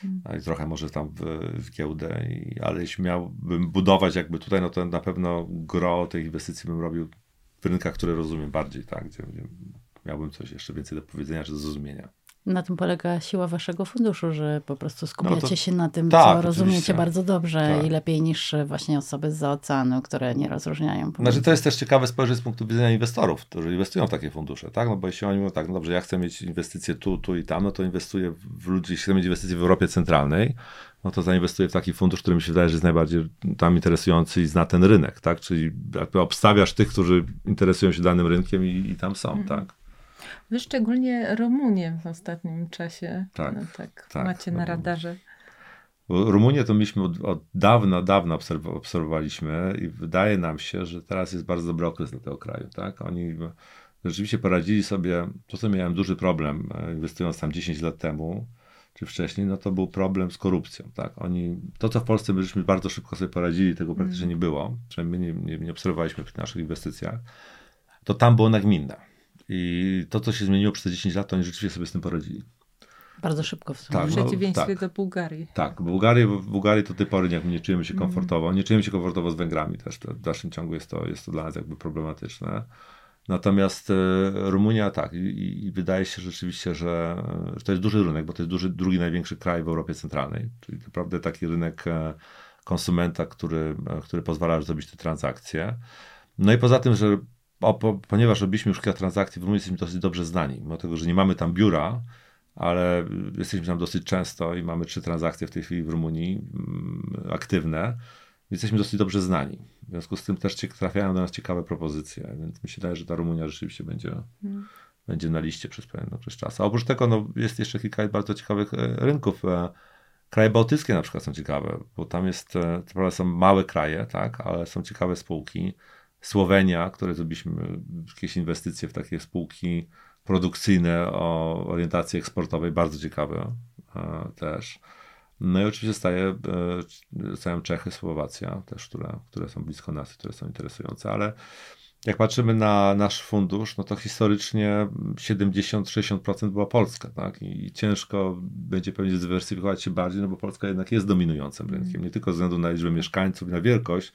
hmm. i trochę może tam w, w giełdę, i, ale jeśli miałbym budować jakby tutaj, no to na pewno gro tej inwestycji bym robił w rynkach, które rozumiem bardziej, tak, gdzie, gdzie miałbym coś jeszcze więcej do powiedzenia czy do zrozumienia. Na tym polega siła waszego funduszu, że po prostu skupiacie no to, się na tym, tak, co rozumiecie oczywiście. bardzo dobrze tak. i lepiej niż właśnie osoby z oceanu, które nie rozróżniają. Znaczy to jest też ciekawe spojrzeć z punktu widzenia inwestorów, którzy inwestują w takie fundusze, tak? No bo jeśli oni mówią tak, no dobrze, ja chcę mieć inwestycje tu, tu i tam, no to inwestuję w ludzi, jeśli chcę mieć inwestycje w Europie Centralnej, no to zainwestuję w taki fundusz, który mi się wydaje, że jest najbardziej tam interesujący i zna ten rynek, tak? Czyli jakby obstawiasz tych, którzy interesują się danym rynkiem i, i tam są, mhm. tak? Wy szczególnie Rumunię w ostatnim czasie tak, no, tak, tak macie na radarze. Rumunię to myśmy od, od dawna, dawna obserwowaliśmy i wydaje nam się, że teraz jest bardzo dobry okres dla tego kraju. Tak? Oni rzeczywiście poradzili sobie, to co miałem duży problem, e, inwestując tam 10 lat temu, czy wcześniej, no to był problem z korupcją. Tak? Oni, to, co w Polsce byśmy bardzo szybko sobie poradzili, tego praktycznie nie było, przynajmniej nie, nie, nie obserwowaliśmy w naszych inwestycjach, to tam było nagminne. I to, co się zmieniło przez te 10 lat, to oni rzeczywiście sobie z tym poradzili. Bardzo szybko w sumie. Tak, w przeciwieństwie no, tak. do Bułgarii. Tak, Bułgarii, w Bułgarii to tej pory nie, nie czujemy się mhm. komfortowo. Mm. Nie czujemy się komfortowo z Węgrami też. To w dalszym ciągu jest to, jest to dla nas jakby problematyczne. Natomiast e, Rumunia tak i, i, wydaje się rzeczywiście, że, że to jest duży rynek, bo to jest duży, drugi największy kraj w Europie Centralnej, czyli naprawdę taki rynek e, konsumenta, który, e, który pozwala zrobić te transakcje. No i poza tym, że o, po, ponieważ robiliśmy już kilka transakcji, w Rumunii jesteśmy dosyć dobrze znani, mimo tego, że nie mamy tam biura, ale jesteśmy tam dosyć często i mamy trzy transakcje w tej chwili w Rumunii mm, aktywne. Jesteśmy dosyć dobrze znani. W związku z tym też trafiają do nas ciekawe propozycje, więc mi się wydaje, że ta Rumunia rzeczywiście będzie, hmm. będzie na liście przez pewien okres czasu. A oprócz tego no, jest jeszcze kilka bardzo ciekawych e, rynków. E, kraje bałtyckie na przykład są ciekawe, bo tam jest, e, to prawda są małe kraje, tak, ale są ciekawe spółki. Słowenia, które zrobiliśmy jakieś inwestycje w takie spółki produkcyjne o orientacji eksportowej, bardzo ciekawe e, też. No i oczywiście staje, e, stają Czechy, Słowacja też, które, które są blisko nas, które są interesujące, ale jak patrzymy na nasz fundusz, no to historycznie 70-60% była Polska, tak? I ciężko będzie pewnie zdywersyfikować się bardziej, no bo Polska jednak jest dominującym rynkiem, nie tylko ze względu na liczbę mieszkańców i na wielkość,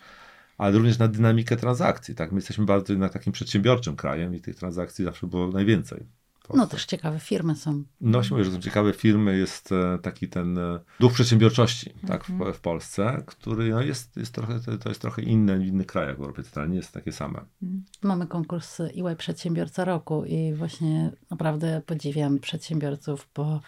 ale również na dynamikę transakcji. Tak? My jesteśmy bardzo jednak takim przedsiębiorczym krajem i tych transakcji zawsze było najwięcej. No też ciekawe firmy są. No się mówię, że są ciekawe firmy, jest e, taki ten e, duch przedsiębiorczości tak, w, mhm. w, Polsce, który no, jest, jest trochę, to jest trochę inny w innych krajach w Europie Centralnej, nie jest takie same. Mhm. Mamy konkurs EY Przedsiębiorca Roku i właśnie naprawdę podziwiam przedsiębiorców, bo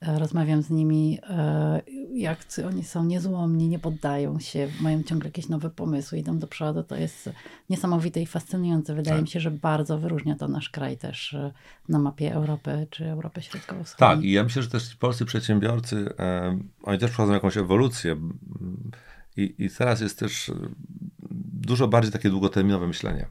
rozmawiam z nimi, e, jak oni są niezłomni, nie poddają się, mają ciągle jakieś nowe pomysły, idą do przodu. To jest niesamowite i fascynujące. Wydaje tak. mi się, że bardzo wyróżnia to nasz kraj też e, na mapie Europy czy Europy Środkowo-Wschodniej. Tak, i ja myślę, że też polscy przedsiębiorcy, e, oni też prowadzą jakąś ewolucję. I, I teraz jest też dużo bardziej takie długoterminowe myślenie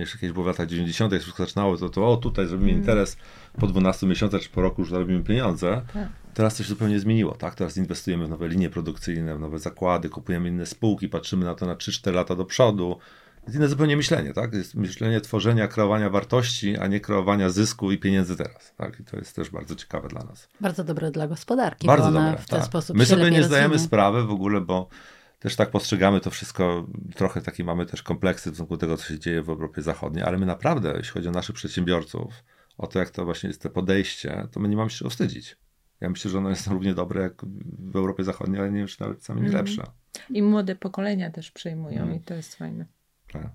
jeszcze kiedyś było w latach 90., jak wszystko zaczynało, to, to o tutaj zrobimy mm. interes, po 12 miesiącach czy po roku już zarobimy pieniądze. Tak. Teraz coś zupełnie zmieniło, tak? Teraz inwestujemy w nowe linie produkcyjne, w nowe zakłady, kupujemy inne spółki, patrzymy na to na 3-4 lata do przodu. Jest inne zupełnie myślenie, tak? Jest myślenie tworzenia, kreowania wartości, a nie kreowania zysku i pieniędzy teraz, tak? I to jest też bardzo ciekawe dla nas. Bardzo dobre dla gospodarki, bardzo dobre, w ten tak. sposób My sobie nie zdajemy rozumie. sprawy w ogóle, bo też tak postrzegamy to wszystko, trochę takie mamy też kompleksy w stosunku do tego, co się dzieje w Europie Zachodniej, ale my naprawdę, jeśli chodzi o naszych przedsiębiorców, o to, jak to właśnie jest to podejście, to my nie mamy się wstydzić. Ja myślę, że ono jest równie dobre jak w Europie Zachodniej, ale nie wiem, czy nawet czasami mm. lepsze. I młode pokolenia też przejmują mm. i to jest fajne. Tak.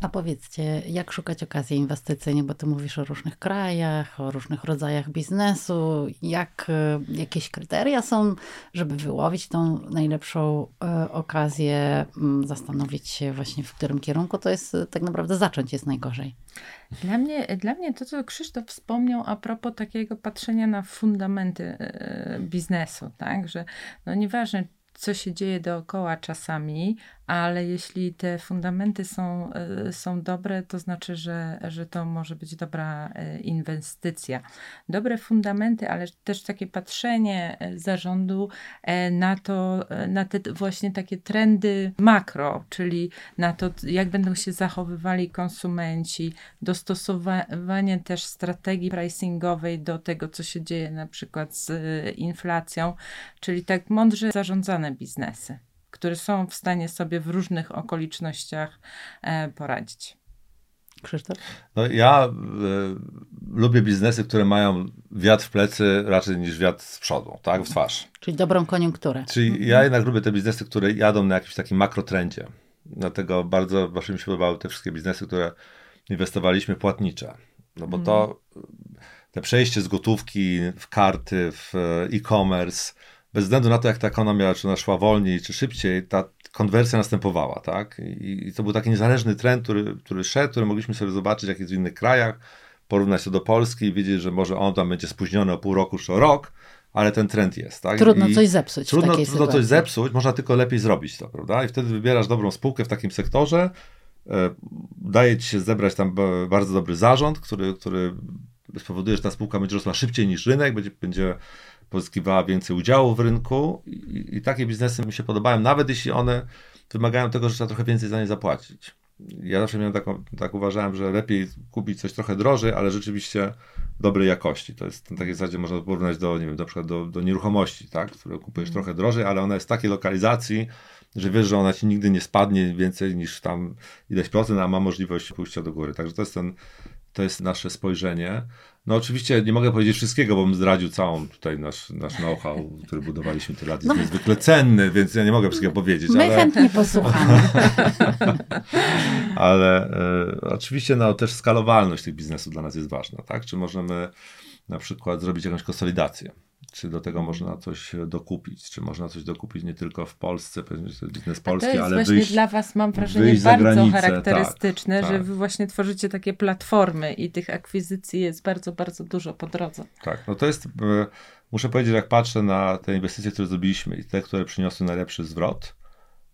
A powiedzcie, jak szukać okazji inwestycyjnych, bo ty mówisz o różnych krajach, o różnych rodzajach biznesu. Jak, e, jakieś kryteria są, żeby wyłowić tą najlepszą e, okazję, zastanowić się właśnie w którym kierunku to jest tak naprawdę zacząć jest najgorzej. Dla mnie, dla mnie to, co Krzysztof wspomniał a propos takiego patrzenia na fundamenty e, biznesu, tak, że no nieważne, co się dzieje dookoła czasami, ale jeśli te fundamenty są, e, są dobre, to znaczy, że, że to może być dobra e, inwestycja. Dobre fundamenty, ale też takie patrzenie e, zarządu na to, na te właśnie takie trendy makro, czyli na to, jak będą się zachowywali konsumenci, dostosowanie też strategii pricingowej do tego, co się dzieje na przykład z inflacją, czyli tak mądrze zarządzane biznesy które są w stanie sobie w różnych okolicznościach e, poradzić. Krzysztof? No ja y, lubię biznesy, które mają wiatr w plecy raczej niż wiatr z przodu, tak, w twarz. Czyli dobrą koniunkturę. Czyli mhm. ja jednak lubię te biznesy, które jadą na jakimś takim makrotrendzie. Dlatego bardzo właśnie mi się podobały te wszystkie biznesy, które inwestowaliśmy płatnicze. No bo to mhm. te przejście z gotówki w karty, w e-commerce, bez względu na to, jak ta ekonomia, czy ona szła wolniej, czy szybciej, ta konwersja następowała, tak? I, i to był taki niezależny trend, który, który szedł, który mogliśmy sobie zobaczyć, jak jest w innych krajach, porównać to do Polski i wiedzieć, że może on tam będzie spóźniony o pół roku czy o rok, ale ten trend jest, tak? Trudno I coś zepsuć. Trudno, trudno sytuacji. coś zepsuć, można tylko lepiej zrobić to, prawda? I wtedy wybierasz dobrą spółkę w takim sektorze, e, daje ci się zebrać tam bardzo dobry zarząd, który, który spowoduje, że ta spółka będzie rosła szybciej niż rynek, będzie, będzie pozyskiwała więcej udziału w rynku i, i, takie biznesy mi się podobają, nawet jeśli one wymagają tego, że trzeba trochę więcej za nie zapłacić. Ja zawsze miałem taką, tak uważałem, że lepiej kupić coś trochę drożej, ale rzeczywiście dobrej jakości. To jest na takiej zasadzie można porównać do, nie wiem, na przykład do, do nieruchomości, tak, które kupujesz mm. trochę drożej, ale ona jest w takiej lokalizacji, że wiesz, że ona ci nigdy nie spadnie więcej niż tam ileś procent, a ma możliwość pójścia do góry. Także to jest ten, to jest nasze spojrzenie. No oczywiście nie mogę powiedzieć wszystkiego, bo bym zdradził całą tutaj nasz, nasz know-how, który budowaliśmy tyle lat. Jest no. niezwykle cenny, więc ja nie mogę wszystkiego powiedzieć. My ale... chętnie posłuchamy. ale e, oczywiście no, też skalowalność tych biznesów dla nas jest ważna. Tak? Czy możemy na przykład zrobić jakąś konsolidację? Czy do tego można coś dokupić? Czy można coś dokupić nie tylko w Polsce, pewnie to jest biznes polski, ale To jest właśnie wyjść, dla Was, mam wrażenie, bardzo granicę, charakterystyczne, tak, że tak. Wy właśnie tworzycie takie platformy i tych akwizycji jest bardzo, bardzo dużo po drodze. Tak, no to jest, e, muszę powiedzieć, jak patrzę na te inwestycje, które zrobiliśmy i te, które przyniosły najlepszy zwrot,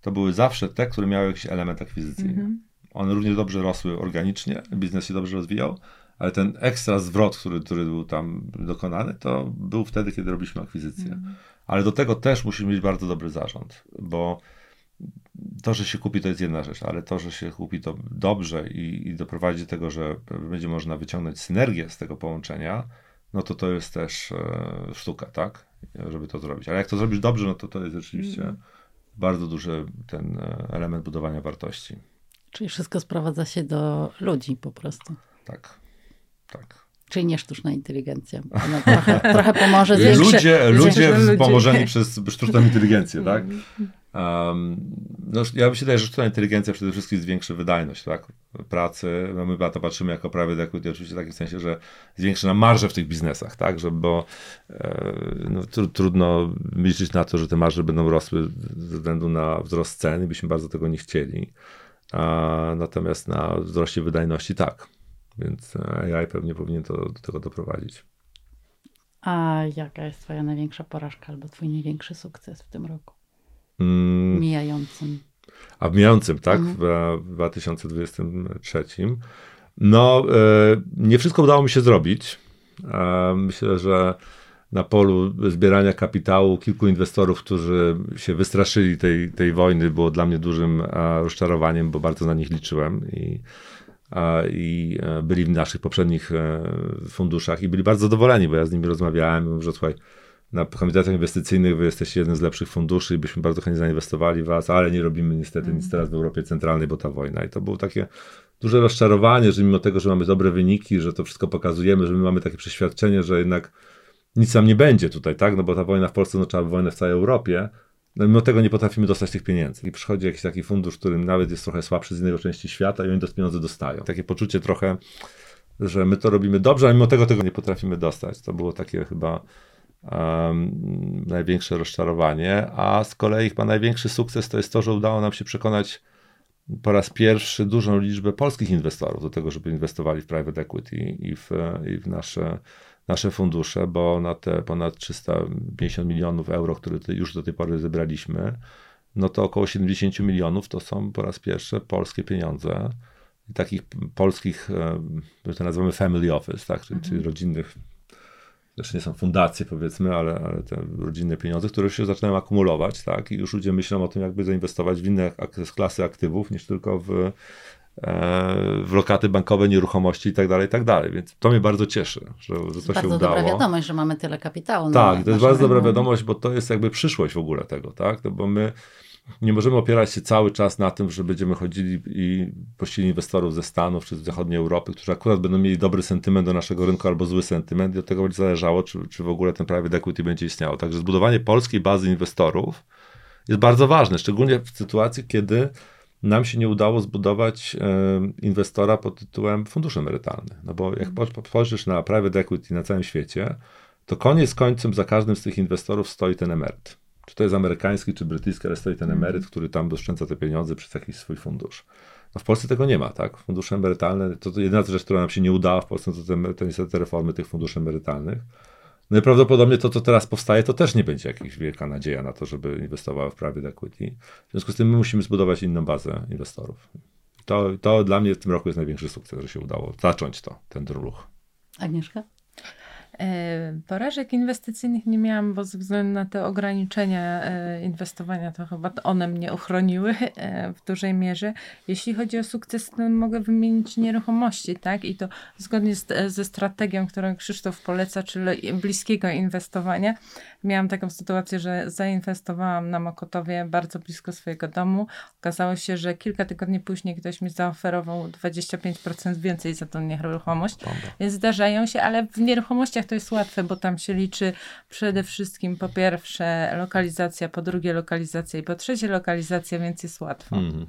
to były zawsze te, które miały jakiś element akwizycyjny. -hmm. One równie dobrze rosły organicznie, biznes się dobrze rozwijał, ale ten ekstra zwrot, który, który był tam dokonany, to był wtedy, kiedy robiliśmy akwizycję. Mm. Ale do tego też musimy mieć bardzo dobry zarząd, bo to, że się kupi, to jest jedna rzecz, ale to, że się kupi to dobrze i, i doprowadzi do tego, że będzie można wyciągnąć synergię z tego połączenia, no to to jest też e, sztuka, tak? Żeby to zrobić. Ale jak to zrobisz dobrze, no to to jest rzeczywiście mm. bardzo duży ten e, element budowania wartości. Czyli wszystko sprowadza się do ludzi po prostu. Tak. Tak. Czyli nie sztuczna inteligencja. Ona trochę, trochę pomoże zwiększy... Ludzie, ludzie pomożeni przez sztuczną inteligencję, tak? Um, no, ja myślę, że sztuczna inteligencja przede wszystkim zwiększy wydajność tak? pracy. No, my na to patrzymy jako private equity, oczywiście w takim sensie, że zwiększy nam marże w tych biznesach, tak? Że, bo e, no, tr trudno liczyć na to, że te marże będą rosły ze względu na wzrost cen i byśmy bardzo tego nie chcieli. A, natomiast na wzroście wydajności tak. Więc e, AI pewnie powinien to, do tego doprowadzić. A jaka jest Twoja największa porażka albo Twój największy sukces w tym roku? Mm. Mijającym. A w mijającym, tak? Mhm. W, w 2023. No, e, nie wszystko udało mi się zrobić. E, myślę, że na polu zbierania kapitału kilku inwestorów, którzy się wystraszyli tej, tej wojny, było dla mnie dużym e, rozczarowaniem, bo bardzo na nich liczyłem i i e, byli w naszych poprzednich e, funduszach i byli bardzo zadowoleni, bo ja z nimi rozmawiałem, mówię, że słuchaj, na komitetach inwestycyjnych wy jesteście jednym z lepszych funduszy i byśmy bardzo chętnie zainwestowali w was, ale nie robimy niestety nic teraz w Europie Centralnej, bo ta wojna. I to było takie duże rozczarowanie, że mimo tego, że mamy dobre wyniki, że to wszystko pokazujemy, że my mamy takie przeświadczenie, że jednak nic nam nie będzie tutaj, tak? No bo ta wojna w Polsce oznacza wojnę w całej Europie, no mimo tego nie potrafimy dostać tych pieniędzy. I przychodzi jakiś taki fundusz, którym nawet jest trochę słabszy z innej części świata i oni te pieniądze dostają. Takie poczucie trochę, że my to robimy dobrze, a mimo tego tego nie potrafimy dostać. To było takie chyba um, największe rozczarowanie, a z kolei chyba największy sukces to jest to, że udało nam się przekonać po raz pierwszy dużą liczbę polskich inwestorów do tego, żeby inwestowali w private equity i w, i w nasze, nasze fundusze, bo na te ponad 350 milionów euro, które już do tej pory zebraliśmy, no to około 70 milionów to są po raz pierwszy polskie pieniądze. Takich polskich, my to nazywamy family office, tak? czyli, mhm. rodzinnych też nie są fundacje powiedzmy, ale, ale te rodzinne pieniądze, które się zaczynają akumulować, tak, i już ludzie myślą o tym, jakby zainwestować w inne klasy aktywów, niż tylko w, e, w lokaty bankowe, nieruchomości i tak dalej, i tak dalej. Więc to mnie bardzo cieszy, że, że to bardzo się udało. dobra wiadomość, że mamy tyle kapitału. Tak, to jest bardzo dobra wiadomość, bo to jest jakby przyszłość w ogóle tego, tak, no bo my nie możemy opierać się cały czas na tym, że będziemy chodzili i prosili inwestorów ze Stanów czy z zachodniej Europy, którzy akurat będą mieli dobry sentyment do naszego rynku albo zły sentyment i od tego będzie zależało, czy, czy w ogóle ten private equity będzie istniało. Także zbudowanie polskiej bazy inwestorów jest bardzo ważne, szczególnie w sytuacji, kiedy nam się nie udało zbudować inwestora pod tytułem fundusz emerytalny. No bo jak spojrzysz na private equity na całym świecie, to koniec końcem za każdym z tych inwestorów stoi ten emeryt czy to jest amerykański, czy brytyjski, ale stoi ten mhm. emeryt, który tam doszczęca te pieniądze przez jakiś swój fundusz. No w Polsce tego nie ma, tak? Fundusze emerytalne, to, to jedyna rzecz, która nam się nie udała w Polsce, to, te, to niestety te reformy tych funduszy emerytalnych. No i prawdopodobnie to, co teraz powstaje, to też nie będzie jakaś wielka nadzieja na to, żeby inwestowały w private equity. W związku z tym my musimy zbudować inną bazę inwestorów. To, to dla mnie w tym roku jest największy sukces, że się udało zacząć to, ten ruch. Agnieszka? Porażek inwestycyjnych nie miałam, bo ze względu na te ograniczenia e, inwestowania, to chyba one mnie uchroniły e, w dużej mierze. Jeśli chodzi o sukces, to mogę wymienić nieruchomości, tak? I to zgodnie z, ze strategią, którą Krzysztof poleca, czyli bliskiego inwestowania. Miałam taką sytuację, że zainwestowałam na Mokotowie bardzo blisko swojego domu. Okazało się, że kilka tygodni później ktoś mi zaoferował 25% więcej za tą nieruchomość. Więc zdarzają się, ale w nieruchomościach to jest łatwe, bo tam się liczy przede wszystkim po pierwsze lokalizacja, po drugie lokalizacja i po trzecie lokalizacja, więc jest łatwo. Mm.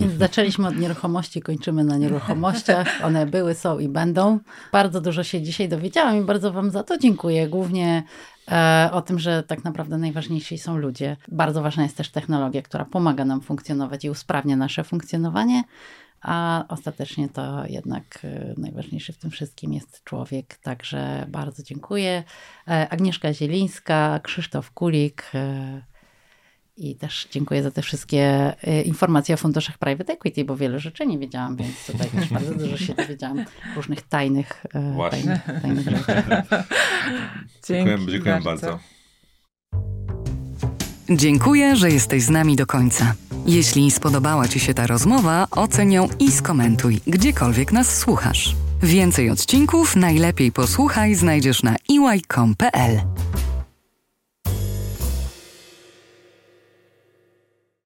Więc zaczęliśmy od nieruchomości, kończymy na nieruchomościach. One były, są i będą. Bardzo dużo się dzisiaj dowiedziałam i bardzo Wam za to dziękuję. Głównie e, o tym, że tak naprawdę najważniejsi są ludzie. Bardzo ważna jest też technologia, która pomaga nam funkcjonować i usprawnia nasze funkcjonowanie a ostatecznie to jednak e, najważniejszy w tym wszystkim jest człowiek. Także bardzo dziękuję. E, Agnieszka Zielińska, Krzysztof Kulik. E, I też dziękuję za te wszystkie informacje o funduszach private equity, bo wiele rzeczy nie wiedziałam, więc tutaj też bardzo dużo się dowiedziałam różnych tajnych, tajnych, tajnych rzeczy. Dziękuję, dziękuję bardzo. Dziękuję, że jesteś z nami do końca. Jeśli spodobała Ci się ta rozmowa, oceń ją i skomentuj, gdziekolwiek nas słuchasz. Więcej odcinków najlepiej posłuchaj znajdziesz na iwaj.com.pl.